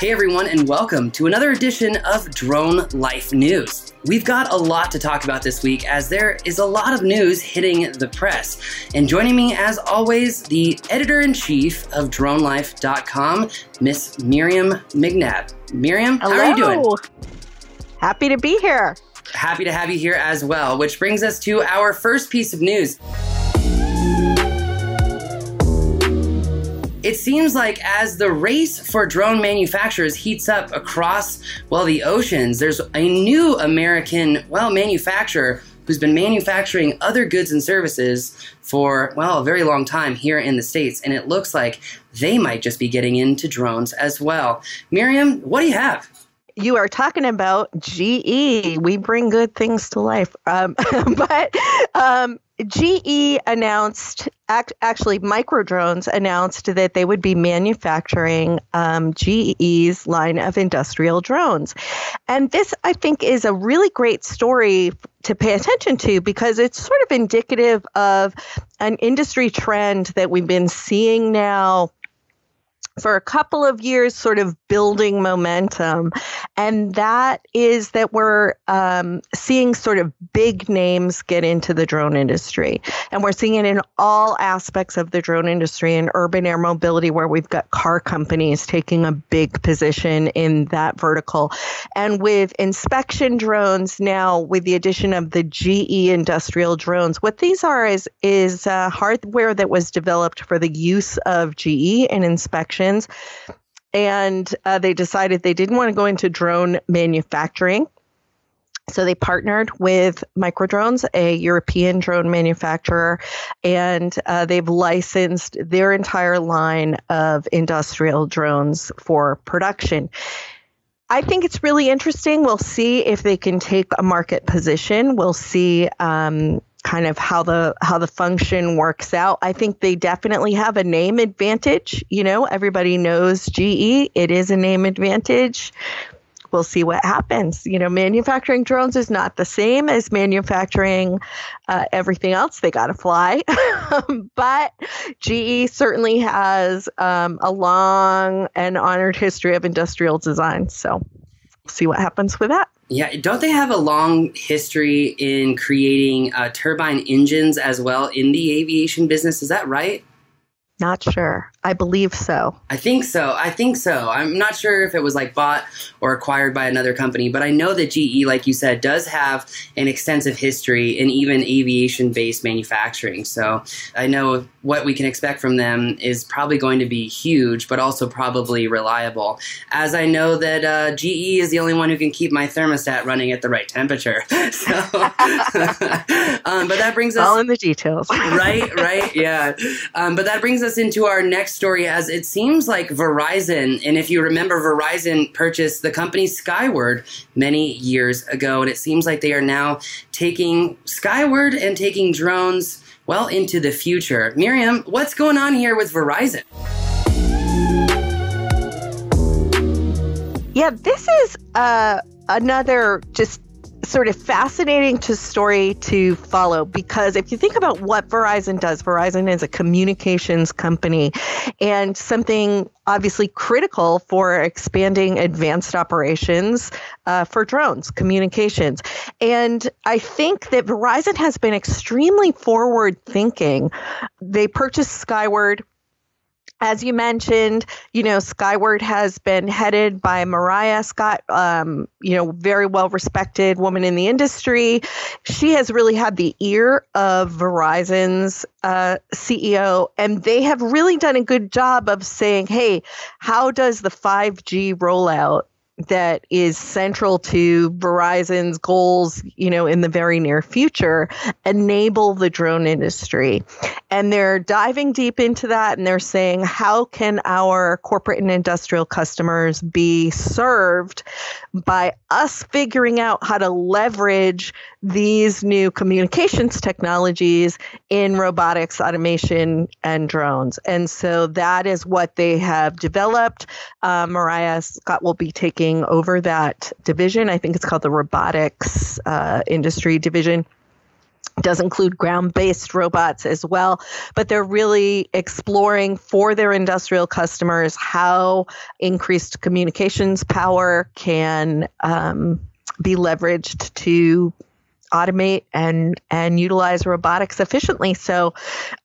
Hey everyone, and welcome to another edition of Drone Life News. We've got a lot to talk about this week as there is a lot of news hitting the press. And joining me, as always, the editor in chief of DroneLife.com, Miss Miriam McNabb. Miriam, Hello. how are you doing? Happy to be here. Happy to have you here as well, which brings us to our first piece of news. It seems like as the race for drone manufacturers heats up across, well, the oceans, there's a new American, well, manufacturer who's been manufacturing other goods and services for, well, a very long time here in the States. And it looks like they might just be getting into drones as well. Miriam, what do you have? You are talking about GE. We bring good things to life. Um, but um, GE announced, act, actually, Microdrones announced that they would be manufacturing um, GE's line of industrial drones. And this, I think, is a really great story to pay attention to because it's sort of indicative of an industry trend that we've been seeing now for a couple of years, sort of building momentum. And that is that we're um, seeing sort of big names get into the drone industry. And we're seeing it in all aspects of the drone industry in urban air mobility, where we've got car companies taking a big position in that vertical. And with inspection drones now, with the addition of the GE industrial drones, what these are is, is uh, hardware that was developed for the use of GE in inspection and uh, they decided they didn't want to go into drone manufacturing. So they partnered with Microdrones, a European drone manufacturer, and uh, they've licensed their entire line of industrial drones for production. I think it's really interesting. We'll see if they can take a market position. We'll see um, kind of how the how the function works out. I think they definitely have a name advantage. You know, everybody knows GE. It is a name advantage. We'll see what happens. You know, manufacturing drones is not the same as manufacturing uh, everything else. They got to fly. but GE certainly has um, a long and honored history of industrial design. So, we'll see what happens with that. Yeah, don't they have a long history in creating uh, turbine engines as well in the aviation business? Is that right? Not sure. I believe so. I think so. I think so. I'm not sure if it was like bought or acquired by another company, but I know that GE, like you said, does have an extensive history in even aviation based manufacturing. So I know what we can expect from them is probably going to be huge, but also probably reliable. As I know that uh, GE is the only one who can keep my thermostat running at the right temperature. so, um, but that brings us all in the details. right, right, yeah. Um, but that brings us into our next story as it seems like Verizon, and if you remember, Verizon purchased the company Skyward many years ago, and it seems like they are now taking Skyward and taking drones well into the future. Miriam, what's going on here with Verizon? Yeah, this is uh, another just sort of fascinating to story to follow because if you think about what Verizon does, Verizon is a communications company and something obviously critical for expanding advanced operations uh, for drones, communications. And I think that Verizon has been extremely forward thinking. They purchased Skyward as you mentioned, you know, Skyward has been headed by Mariah Scott, um, you know, very well respected woman in the industry. She has really had the ear of Verizon's uh, CEO, and they have really done a good job of saying, hey, how does the 5G rollout that is central to Verizon's goals, you know, in the very near future, enable the drone industry. And they're diving deep into that and they're saying, how can our corporate and industrial customers be served by us figuring out how to leverage these new communications technologies in robotics, automation, and drones. And so that is what they have developed. Uh, Mariah Scott will be taking over that division. I think it's called the robotics uh, industry division. Does include ground based robots as well, but they're really exploring for their industrial customers how increased communications power can um, be leveraged to automate and and utilize robotics efficiently. So,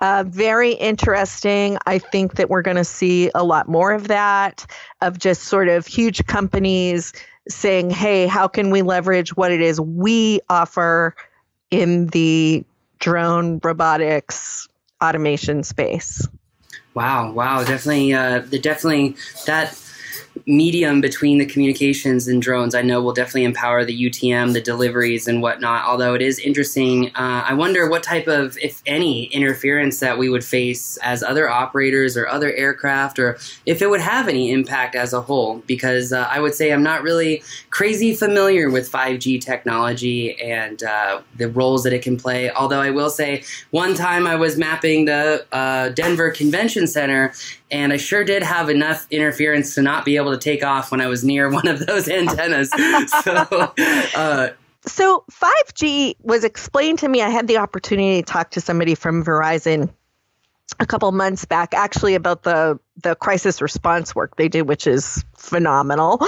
uh, very interesting. I think that we're going to see a lot more of that, of just sort of huge companies saying, "Hey, how can we leverage what it is we offer?" In the drone robotics automation space. Wow, wow, definitely, uh, definitely that medium between the communications and drones, I know will definitely empower the UTM, the deliveries, and whatnot. Although it is interesting, uh, I wonder what type of, if any, interference that we would face as other operators or other aircraft, or if it would have any impact as a whole. Because uh, I would say I'm not really crazy familiar with 5G technology and uh, the roles that it can play. Although I will say, one time I was mapping the uh, Denver Convention Center and I sure did have enough interference to not be able to take off when I was near one of those antennas. so, uh, so 5G was explained to me. I had the opportunity to talk to somebody from Verizon a couple months back, actually, about the the crisis response work they did, which is phenomenal.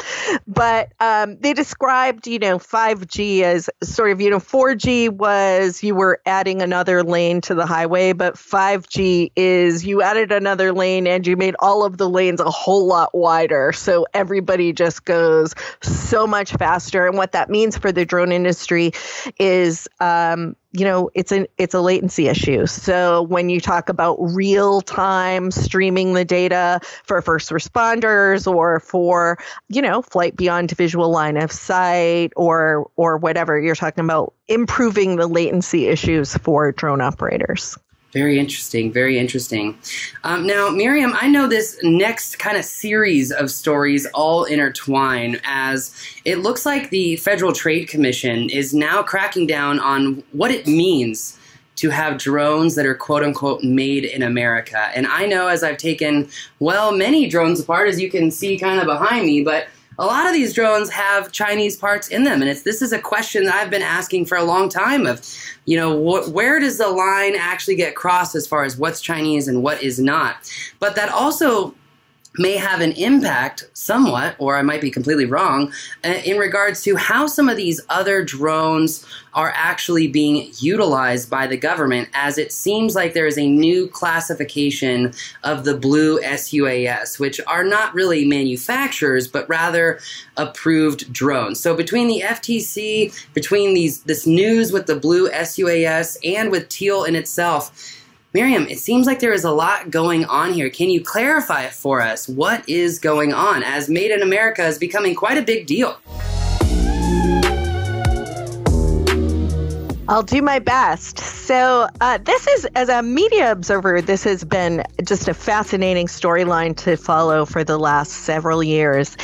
But um, they described, you know, 5G as sort of, you know, 4G was you were adding another lane to the highway, but 5G is you added another lane and you made all of the lanes a whole lot wider. So everybody just goes so much faster. And what that means for the drone industry is, um, you know it's an it's a latency issue so when you talk about real time streaming the data for first responders or for you know flight beyond visual line of sight or or whatever you're talking about improving the latency issues for drone operators very interesting. Very interesting. Um, now, Miriam, I know this next kind of series of stories all intertwine as it looks like the Federal Trade Commission is now cracking down on what it means to have drones that are quote unquote made in America. And I know as I've taken, well, many drones apart, as you can see kind of behind me, but a lot of these drones have Chinese parts in them, and it's this is a question that I've been asking for a long time. Of, you know, wh- where does the line actually get crossed as far as what's Chinese and what is not? But that also may have an impact somewhat, or I might be completely wrong, uh, in regards to how some of these other drones are actually being utilized by the government, as it seems like there is a new classification of the blue SUAS, which are not really manufacturers, but rather approved drones. So between the FTC, between these this news with the blue SUAS and with Teal in itself, Miriam, it seems like there is a lot going on here. Can you clarify for us what is going on as Made in America is becoming quite a big deal? I'll do my best. So, uh, this is, as a media observer, this has been just a fascinating storyline to follow for the last several years.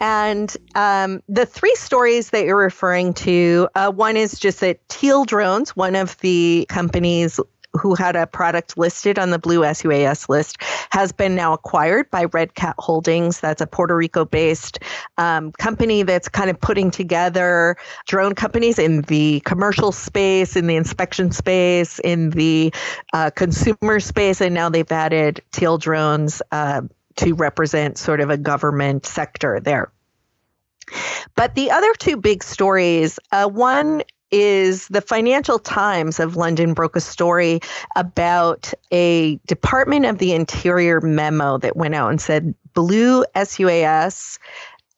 And um, the three stories that you're referring to uh, one is just that Teal Drones, one of the companies who had a product listed on the Blue SUAS list, has been now acquired by Red Cat Holdings. That's a Puerto Rico based um, company that's kind of putting together drone companies in the commercial space, in the inspection space, in the uh, consumer space. And now they've added Teal Drones uh, to represent sort of a government sector there. But the other two big stories, uh, one is the Financial Times of London broke a story about a Department of the Interior memo that went out and said blue SUAS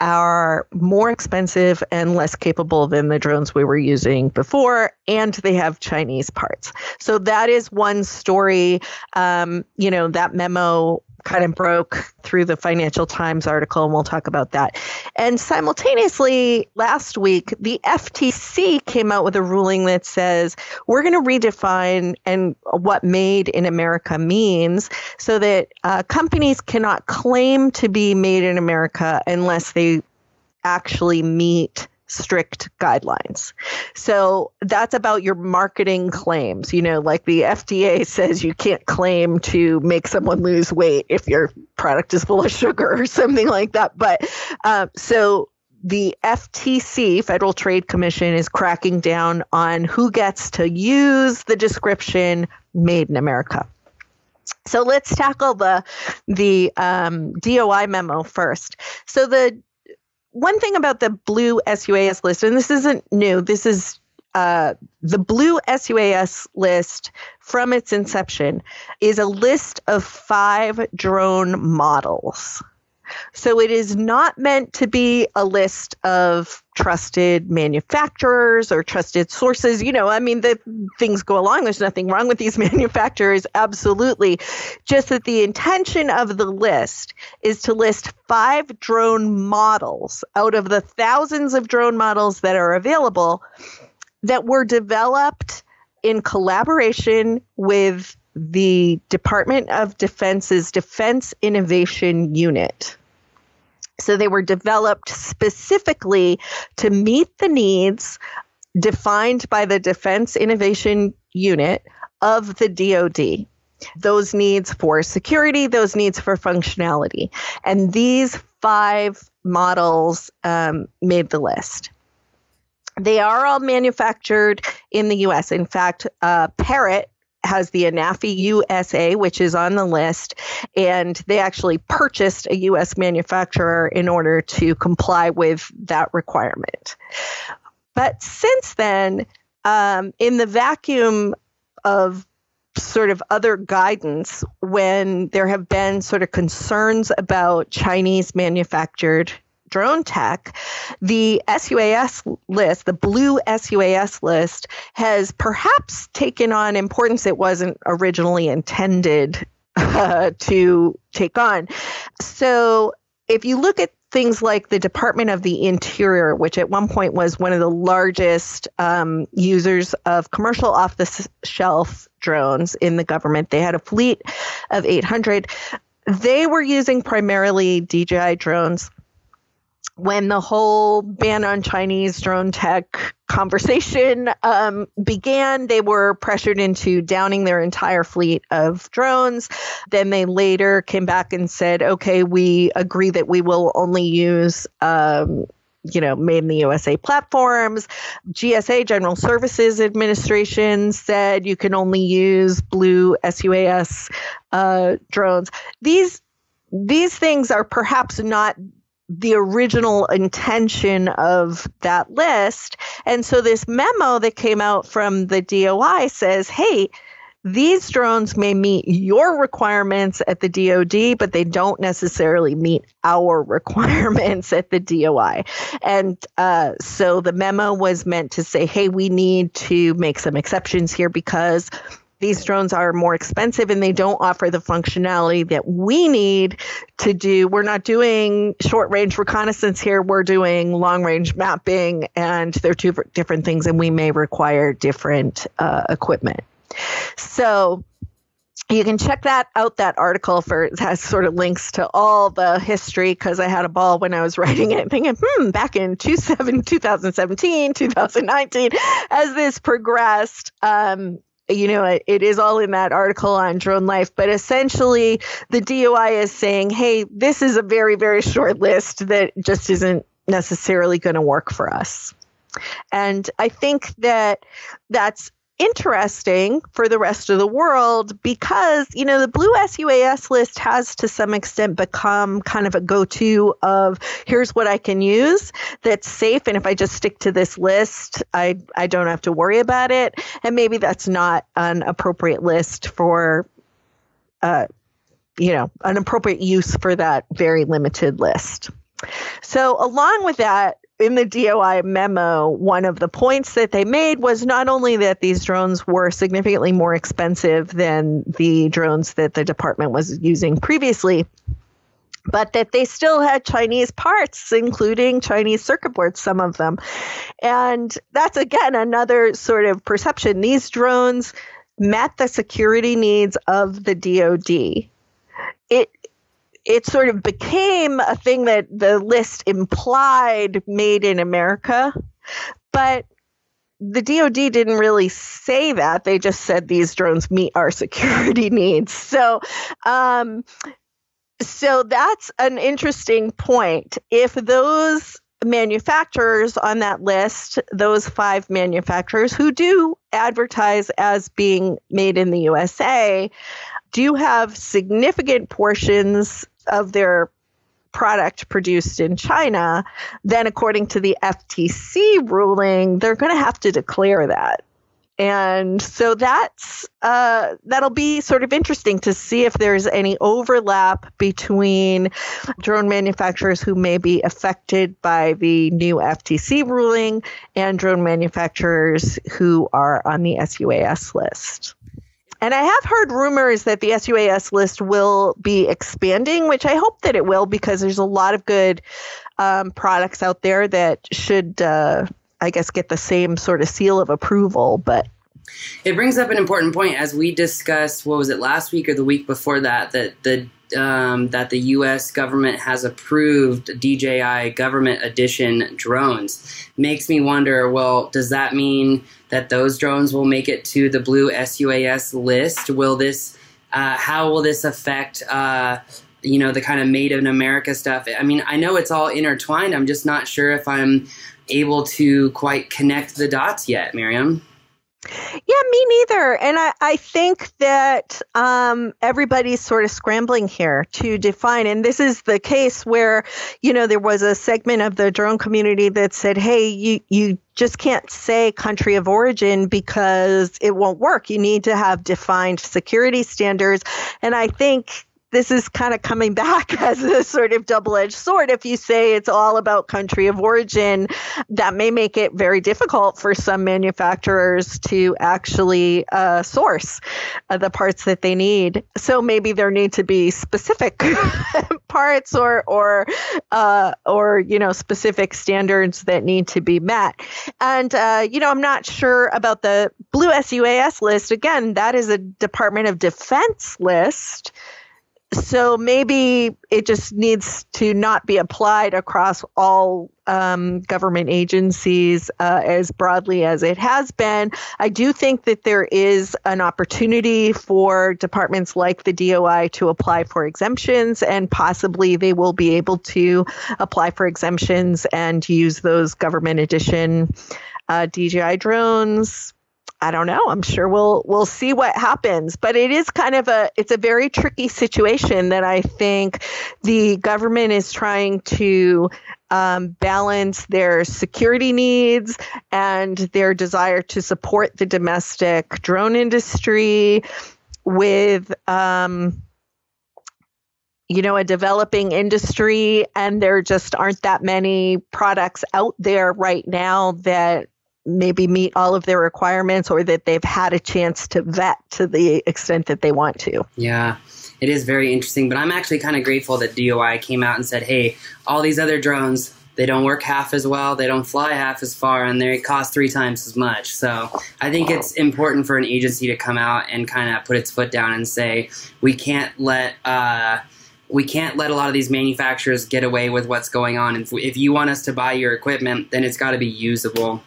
are more expensive and less capable than the drones we were using before, and they have Chinese parts. So that is one story. Um, you know, that memo kind of broke through the Financial Times article, and we'll talk about that. And simultaneously, last week, the FTC came out with a ruling that says we're going to redefine and what made in America means so that uh, companies cannot claim to be made in America unless they actually meet strict guidelines. So that's about your marketing claims. You know, like the FDA says you can't claim to make someone lose weight if your product is full of sugar or something like that. But uh, so the FTC, Federal Trade Commission, is cracking down on who gets to use the description "Made in America." So let's tackle the the um, DOI memo first. So the one thing about the blue SUAS list, and this isn't new. This is uh, the blue SUAS list from its inception is a list of five drone models. So it is not meant to be a list of trusted manufacturers or trusted sources. You know, I mean, the things go along. There's nothing wrong with these manufacturers, absolutely. Just that the intention of the list is to list five drone models out of the thousands of drone models that are available that were developed in collaboration with the Department of Defense's Defense Innovation Unit. So they were developed specifically to meet the needs defined by the Defense Innovation Unit of the DoD. Those needs for security, those needs for functionality. And these five models um, made the list. They are all manufactured in the US. In fact, uh, Parrot has the Anafi USA, which is on the list, and they actually purchased a US manufacturer in order to comply with that requirement. But since then, um, in the vacuum of sort of other guidance, when there have been sort of concerns about Chinese manufactured drone tech, the SUAS list, the blue SUAS list, has perhaps taken on importance it wasn't originally intended uh, to take on. So if you look at things like the Department of the Interior, which at one point was one of the largest um, users of commercial off the shelf drones in the government, they had a fleet of 800. They were using primarily DJI drones when the whole ban on Chinese drone tech conversation um, began, they were pressured into downing their entire fleet of drones. Then they later came back and said, okay, we agree that we will only use. Um, you know, made in the USA platforms. GSA, General Services Administration, said you can only use blue SUAS uh, drones. These these things are perhaps not the original intention of that list. And so this memo that came out from the DOI says, hey, these drones may meet your requirements at the DoD, but they don't necessarily meet our requirements at the DOI. And uh, so the memo was meant to say, hey, we need to make some exceptions here because these drones are more expensive and they don't offer the functionality that we need to do. We're not doing short range reconnaissance here. We're doing long range mapping, and they're two different things, and we may require different uh, equipment. So, you can check that out that article for it has sort of links to all the history because i had a ball when i was writing it thinking hmm back in 2017 2019 as this progressed um, you know, it, it is all in that article on drone life, but essentially the DOI is saying, hey, this is a very, very short list that just isn't necessarily going to work for us. And I think that that's interesting for the rest of the world because, you know, the Blue SUAS list has to some extent become kind of a go to of here's what I can use that's safe. And if I just stick to this list, I, I don't have to worry about it. And maybe that's not an appropriate list for, uh, you know, an appropriate use for that very limited list. So, along with that, in the DOI memo, one of the points that they made was not only that these drones were significantly more expensive than the drones that the department was using previously, but that they still had Chinese parts, including Chinese circuit boards, some of them. And that's again another sort of perception. These drones met the security needs of the DoD. It it sort of became a thing that the list implied made in America. But the DoD didn't really say that. They just said these drones meet our security needs. So, um, so that's an interesting point. If those manufacturers on that list, those five manufacturers who do advertise as being made in the USA, do have significant portions of their product produced in China, then according to the FTC ruling, they're going to have to declare that and so that's uh, that'll be sort of interesting to see if there's any overlap between drone manufacturers who may be affected by the new FTC ruling and drone manufacturers who are on the SUAS list. And I have heard rumors that the SUAS list will be expanding, which I hope that it will because there's a lot of good um, products out there that should uh, I guess, get the same sort of seal of approval. But it brings up an important point as we discussed. What was it last week or the week before that? That the um, that the U.S. government has approved DJI government edition drones makes me wonder. Well, does that mean that those drones will make it to the blue SUAS list? Will this? Uh, how will this affect? Uh, you know the kind of made in America stuff. I mean, I know it's all intertwined. I'm just not sure if I'm able to quite connect the dots yet, Miriam. Yeah, me neither. And I, I think that um, everybody's sort of scrambling here to define. And this is the case where, you know, there was a segment of the drone community that said, hey, you, you just can't say country of origin because it won't work. You need to have defined security standards. And I think this is kind of coming back as a sort of double edged sword. If you say it's all about country of origin, that may make it very difficult for some manufacturers to actually uh, source uh, the parts that they need. So maybe there need to be specific parts or or uh, or you know specific standards that need to be met. And uh, you know, I'm not sure about the blue SUAS list. Again, that is a Department of Defense list so maybe it just needs to not be applied across all um, government agencies uh, as broadly as it has been. I do think that there is an opportunity for departments like the DOI to apply for exemptions, and possibly they will be able to apply for exemptions and use those government edition uh, DJI drones I don't know. I'm sure we'll we'll see what happens, but it is kind of a it's a very tricky situation that I think the government is trying to um, balance their security needs and their desire to support the domestic drone industry with. Um, you know, a developing industry, and there just aren't that many products out there right now that maybe meet all of their requirements or that they've had a chance to vet to the extent that they want to. Yeah. It is very interesting, but I'm actually kind of grateful that DOI came out and said, "Hey, all these other drones, they don't work half as well, they don't fly half as far, and they cost three times as much." So I think it's important for an agency to come out and kind of put its foot down and say, "We can't let." Uh, we can't let a lot of these manufacturers get away with what's going on. If, if you want us to buy your equipment, then it's got to be usable.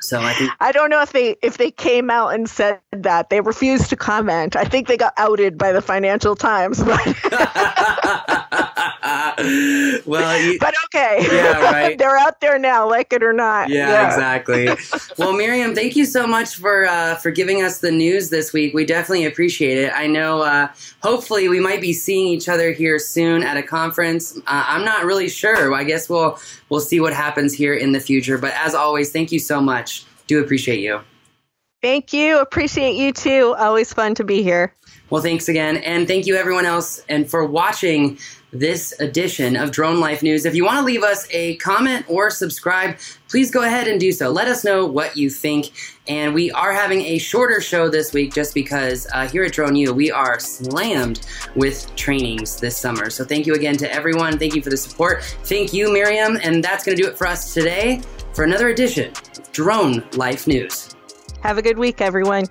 So I think I don't know if they if they came out and said that they refused to comment. I think they got outed by the Financial Times. But well, you, but okay, yeah, right. They're out there now, like it or not. Yeah, yeah. exactly. well, Miriam, thank you so much for uh, for giving us the news this week. We definitely appreciate it. I know. Uh, hopefully, we might be seeing each other here soon at a conference. Uh, I'm not really sure. I guess we'll we'll see what happens here in the future. But as always, thank you so much. Do appreciate you. Thank you. Appreciate you too. Always fun to be here. Well, thanks again. And thank you, everyone else, and for watching this edition of Drone Life News. If you want to leave us a comment or subscribe, please go ahead and do so. Let us know what you think. And we are having a shorter show this week just because uh, here at Drone U, we are slammed with trainings this summer. So thank you again to everyone. Thank you for the support. Thank you, Miriam. And that's going to do it for us today for another edition of Drone Life News. Have a good week, everyone.